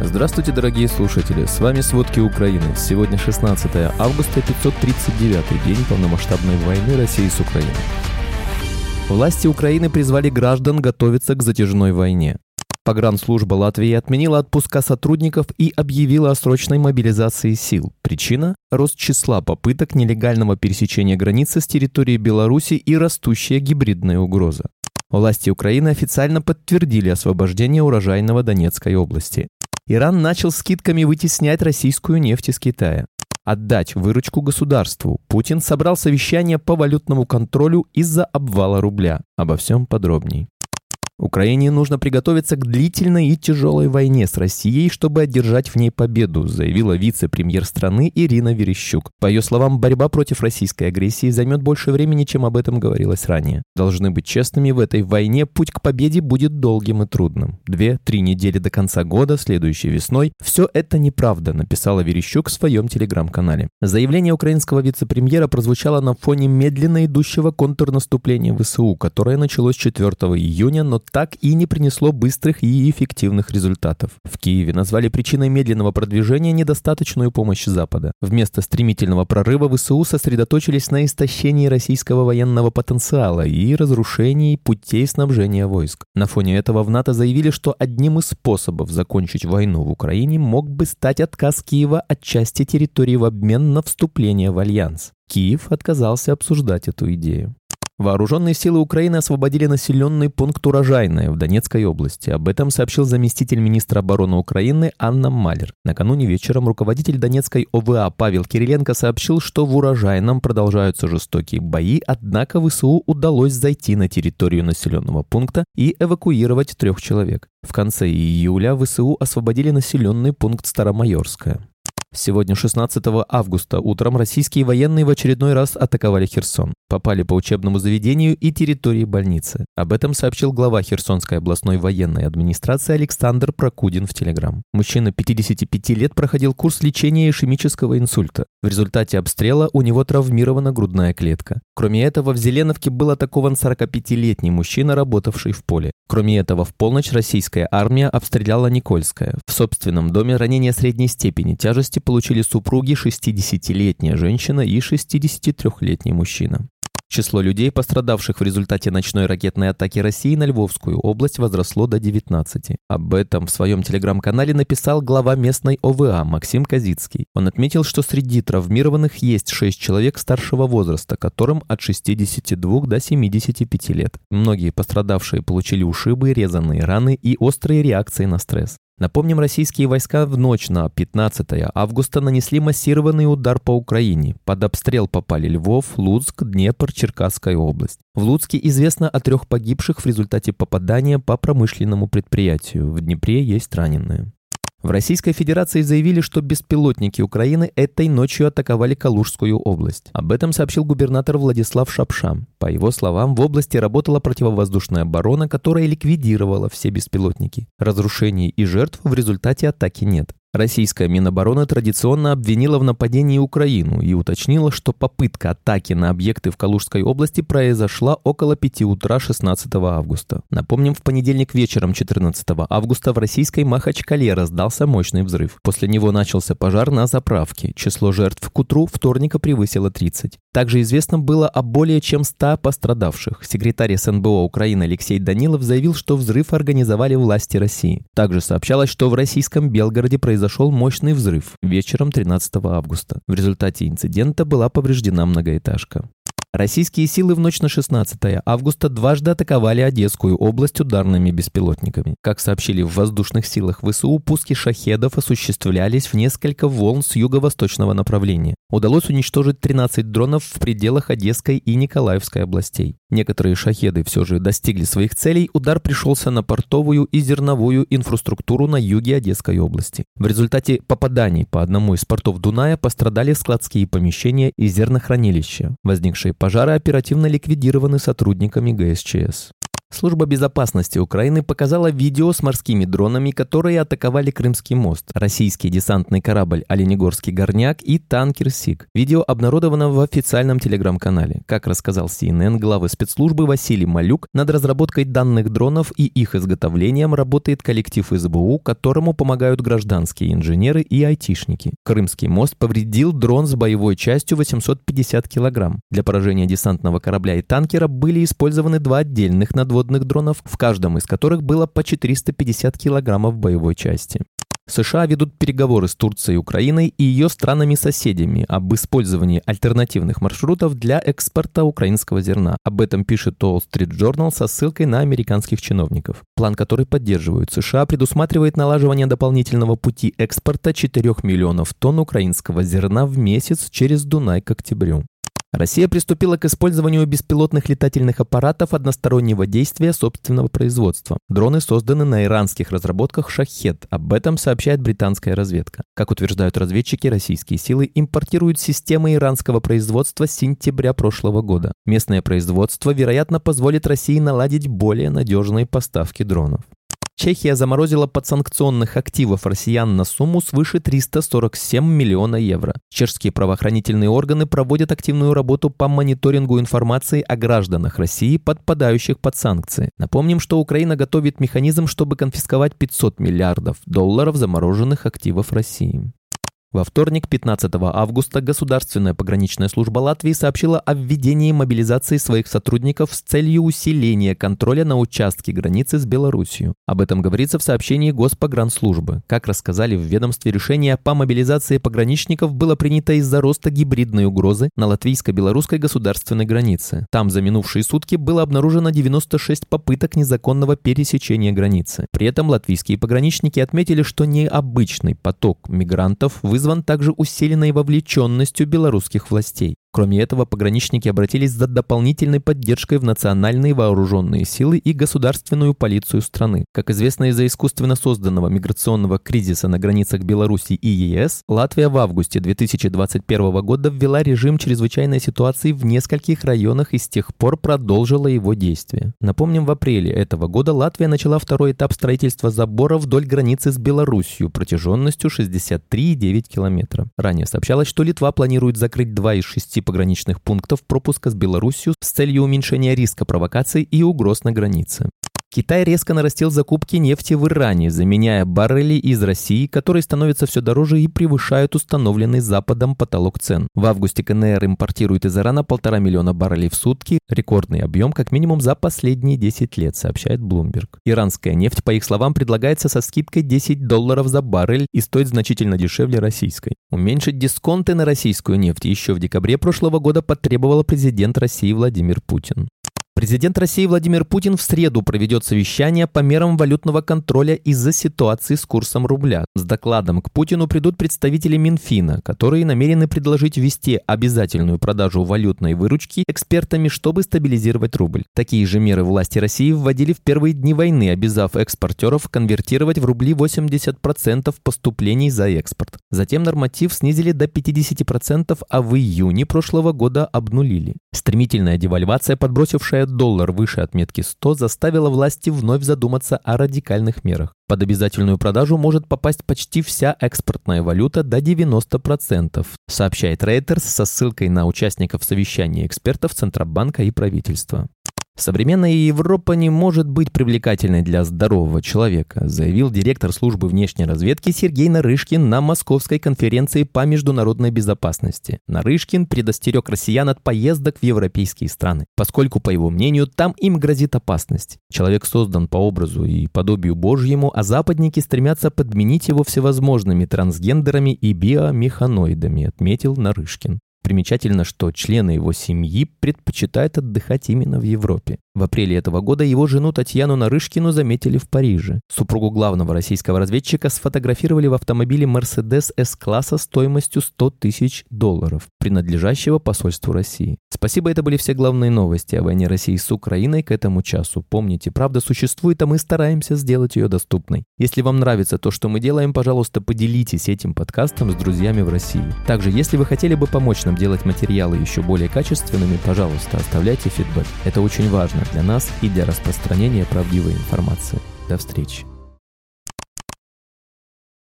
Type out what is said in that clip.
Здравствуйте, дорогие слушатели! С вами «Сводки Украины». Сегодня 16 августа, 539 день полномасштабной войны России с Украиной. Власти Украины призвали граждан готовиться к затяжной войне. Погранслужба Латвии отменила отпуска сотрудников и объявила о срочной мобилизации сил. Причина – рост числа попыток нелегального пересечения границы с территории Беларуси и растущая гибридная угроза. Власти Украины официально подтвердили освобождение урожайного Донецкой области. Иран начал скидками вытеснять российскую нефть из Китая. Отдать выручку государству. Путин собрал совещание по валютному контролю из-за обвала рубля. Обо всем подробней. Украине нужно приготовиться к длительной и тяжелой войне с Россией, чтобы одержать в ней победу, заявила вице-премьер страны Ирина Верещук. По ее словам, борьба против российской агрессии займет больше времени, чем об этом говорилось ранее. Должны быть честными, в этой войне путь к победе будет долгим и трудным. Две-три недели до конца года, следующей весной, все это неправда, написала Верещук в своем телеграм-канале. Заявление украинского вице-премьера прозвучало на фоне медленно идущего контрнаступления ВСУ, которое началось 4 июня, но так и не принесло быстрых и эффективных результатов. В Киеве назвали причиной медленного продвижения недостаточную помощь Запада. Вместо стремительного прорыва ВСУ сосредоточились на истощении российского военного потенциала и разрушении путей снабжения войск. На фоне этого в НАТО заявили, что одним из способов закончить войну в Украине мог бы стать отказ Киева от части территории в обмен на вступление в альянс. Киев отказался обсуждать эту идею. Вооруженные силы Украины освободили населенный пункт Урожайное в Донецкой области. Об этом сообщил заместитель министра обороны Украины Анна Малер. Накануне вечером руководитель Донецкой ОВА Павел Кириленко сообщил, что в Урожайном продолжаются жестокие бои, однако ВСУ удалось зайти на территорию населенного пункта и эвакуировать трех человек. В конце июля ВСУ освободили населенный пункт Старомайорское. Сегодня, 16 августа, утром российские военные в очередной раз атаковали Херсон. Попали по учебному заведению и территории больницы. Об этом сообщил глава Херсонской областной военной администрации Александр Прокудин в Телеграм. Мужчина 55 лет проходил курс лечения ишемического инсульта. В результате обстрела у него травмирована грудная клетка. Кроме этого, в Зеленовке был атакован 45-летний мужчина, работавший в поле. Кроме этого, в полночь российская армия обстреляла Никольское. В собственном доме ранения средней степени тяжести получили супруги 60-летняя женщина и 63-летний мужчина. Число людей, пострадавших в результате ночной ракетной атаки России на Львовскую область, возросло до 19. Об этом в своем телеграм-канале написал глава местной ОВА Максим Казицкий. Он отметил, что среди травмированных есть 6 человек старшего возраста, которым от 62 до 75 лет. Многие пострадавшие получили ушибы, резанные раны и острые реакции на стресс. Напомним, российские войска в ночь на 15 августа нанесли массированный удар по Украине. Под обстрел попали Львов, Луцк, Днепр, Черкасская область. В Луцке известно о трех погибших в результате попадания по промышленному предприятию. В Днепре есть раненые. В Российской Федерации заявили, что беспилотники Украины этой ночью атаковали Калужскую область. Об этом сообщил губернатор Владислав Шапшам. По его словам, в области работала противовоздушная оборона, которая ликвидировала все беспилотники. Разрушений и жертв в результате атаки нет. Российская Минобороны традиционно обвинила в нападении Украину и уточнила, что попытка атаки на объекты в Калужской области произошла около 5 утра 16 августа. Напомним, в понедельник вечером 14 августа в российской Махачкале раздался мощный взрыв. После него начался пожар на заправке. Число жертв к утру вторника превысило 30. Также известно было о более чем 100 пострадавших. Секретарь СНБО Украины Алексей Данилов заявил, что взрыв организовали власти России. Также сообщалось, что в российском Белгороде произошел мощный взрыв вечером 13 августа. В результате инцидента была повреждена многоэтажка. Российские силы в ночь на 16 августа дважды атаковали Одесскую область ударными беспилотниками. Как сообщили в воздушных силах ВСУ, пуски шахедов осуществлялись в несколько волн с юго-восточного направления. Удалось уничтожить 13 дронов в пределах Одесской и Николаевской областей. Некоторые шахеды все же достигли своих целей, удар пришелся на портовую и зерновую инфраструктуру на юге Одесской области. В результате попаданий по одному из портов Дуная пострадали складские помещения и зернохранилища. Возникшие пожары оперативно ликвидированы сотрудниками ГСЧС. Служба безопасности Украины показала видео с морскими дронами, которые атаковали Крымский мост, российский десантный корабль «Оленегорский горняк» и танкер «Сик». Видео обнародовано в официальном телеграм-канале. Как рассказал CNN, главы спецслужбы Василий Малюк, над разработкой данных дронов и их изготовлением работает коллектив СБУ, которому помогают гражданские инженеры и айтишники. Крымский мост повредил дрон с боевой частью 850 килограмм. Для поражения десантного корабля и танкера были использованы два отдельных надводных подводных дронов, в каждом из которых было по 450 килограммов боевой части. США ведут переговоры с Турцией, Украиной и ее странами-соседями об использовании альтернативных маршрутов для экспорта украинского зерна. Об этом пишет Wall Street Journal со ссылкой на американских чиновников. План, который поддерживают США, предусматривает налаживание дополнительного пути экспорта 4 миллионов тонн украинского зерна в месяц через Дунай к октябрю. Россия приступила к использованию беспилотных летательных аппаратов одностороннего действия собственного производства. Дроны созданы на иранских разработках «Шахет». Об этом сообщает британская разведка. Как утверждают разведчики, российские силы импортируют системы иранского производства с сентября прошлого года. Местное производство, вероятно, позволит России наладить более надежные поставки дронов. Чехия заморозила подсанкционных активов россиян на сумму свыше 347 миллиона евро. Чешские правоохранительные органы проводят активную работу по мониторингу информации о гражданах России, подпадающих под санкции. Напомним, что Украина готовит механизм, чтобы конфисковать 500 миллиардов долларов замороженных активов России. Во вторник, 15 августа, Государственная пограничная служба Латвии сообщила о введении мобилизации своих сотрудников с целью усиления контроля на участке границы с Белоруссией. Об этом говорится в сообщении Госпогранслужбы. Как рассказали в ведомстве, решение по мобилизации пограничников было принято из-за роста гибридной угрозы на латвийско-белорусской государственной границе. Там за минувшие сутки было обнаружено 96 попыток незаконного пересечения границы. При этом латвийские пограничники отметили, что необычный поток мигрантов вызвал вызван также усиленной вовлеченностью белорусских властей. Кроме этого, пограничники обратились за дополнительной поддержкой в национальные вооруженные силы и государственную полицию страны. Как известно из-за искусственно созданного миграционного кризиса на границах Беларуси и ЕС, Латвия в августе 2021 года ввела режим чрезвычайной ситуации в нескольких районах и с тех пор продолжила его действие. Напомним, в апреле этого года Латвия начала второй этап строительства забора вдоль границы с Белоруссией протяженностью 63,9 километра. Ранее сообщалось, что Литва планирует закрыть два из шести пограничных пунктов пропуска с Беларусью с целью уменьшения риска провокаций и угроз на границе. Китай резко нарастил закупки нефти в Иране, заменяя баррели из России, которые становятся все дороже и превышают установленный Западом потолок цен. В августе КНР импортирует из Ирана полтора миллиона баррелей в сутки, рекордный объем как минимум за последние 10 лет, сообщает Bloomberg. Иранская нефть, по их словам, предлагается со скидкой 10 долларов за баррель и стоит значительно дешевле российской. Уменьшить дисконты на российскую нефть еще в декабре прошлого года потребовал президент России Владимир Путин. Президент России Владимир Путин в среду проведет совещание по мерам валютного контроля из-за ситуации с курсом рубля. С докладом к Путину придут представители Минфина, которые намерены предложить ввести обязательную продажу валютной выручки экспертами, чтобы стабилизировать рубль. Такие же меры власти России вводили в первые дни войны, обязав экспортеров конвертировать в рубли 80% поступлений за экспорт. Затем норматив снизили до 50%, а в июне прошлого года обнулили. Стремительная девальвация, подбросившая доллар выше отметки 100 заставило власти вновь задуматься о радикальных мерах. Под обязательную продажу может попасть почти вся экспортная валюта до 90%, сообщает Reuters со ссылкой на участников совещания экспертов Центробанка и правительства. Современная Европа не может быть привлекательной для здорового человека, заявил директор службы внешней разведки Сергей Нарышкин на Московской конференции по международной безопасности. Нарышкин предостерег россиян от поездок в европейские страны, поскольку, по его мнению, там им грозит опасность. Человек создан по образу и подобию Божьему, а западники стремятся подменить его всевозможными трансгендерами и биомеханоидами, отметил Нарышкин. Примечательно, что члены его семьи предпочитают отдыхать именно в Европе. В апреле этого года его жену Татьяну Нарышкину заметили в Париже. Супругу главного российского разведчика сфотографировали в автомобиле Mercedes S-класса стоимостью 100 тысяч долларов, принадлежащего посольству России. Спасибо, это были все главные новости о войне России с Украиной к этому часу. Помните, правда существует, а мы стараемся сделать ее доступной. Если вам нравится то, что мы делаем, пожалуйста, поделитесь этим подкастом с друзьями в России. Также, если вы хотели бы помочь нам делать материалы еще более качественными, пожалуйста, оставляйте фидбэк. Это очень важно для нас и для распространения правдивой информации. До встречи.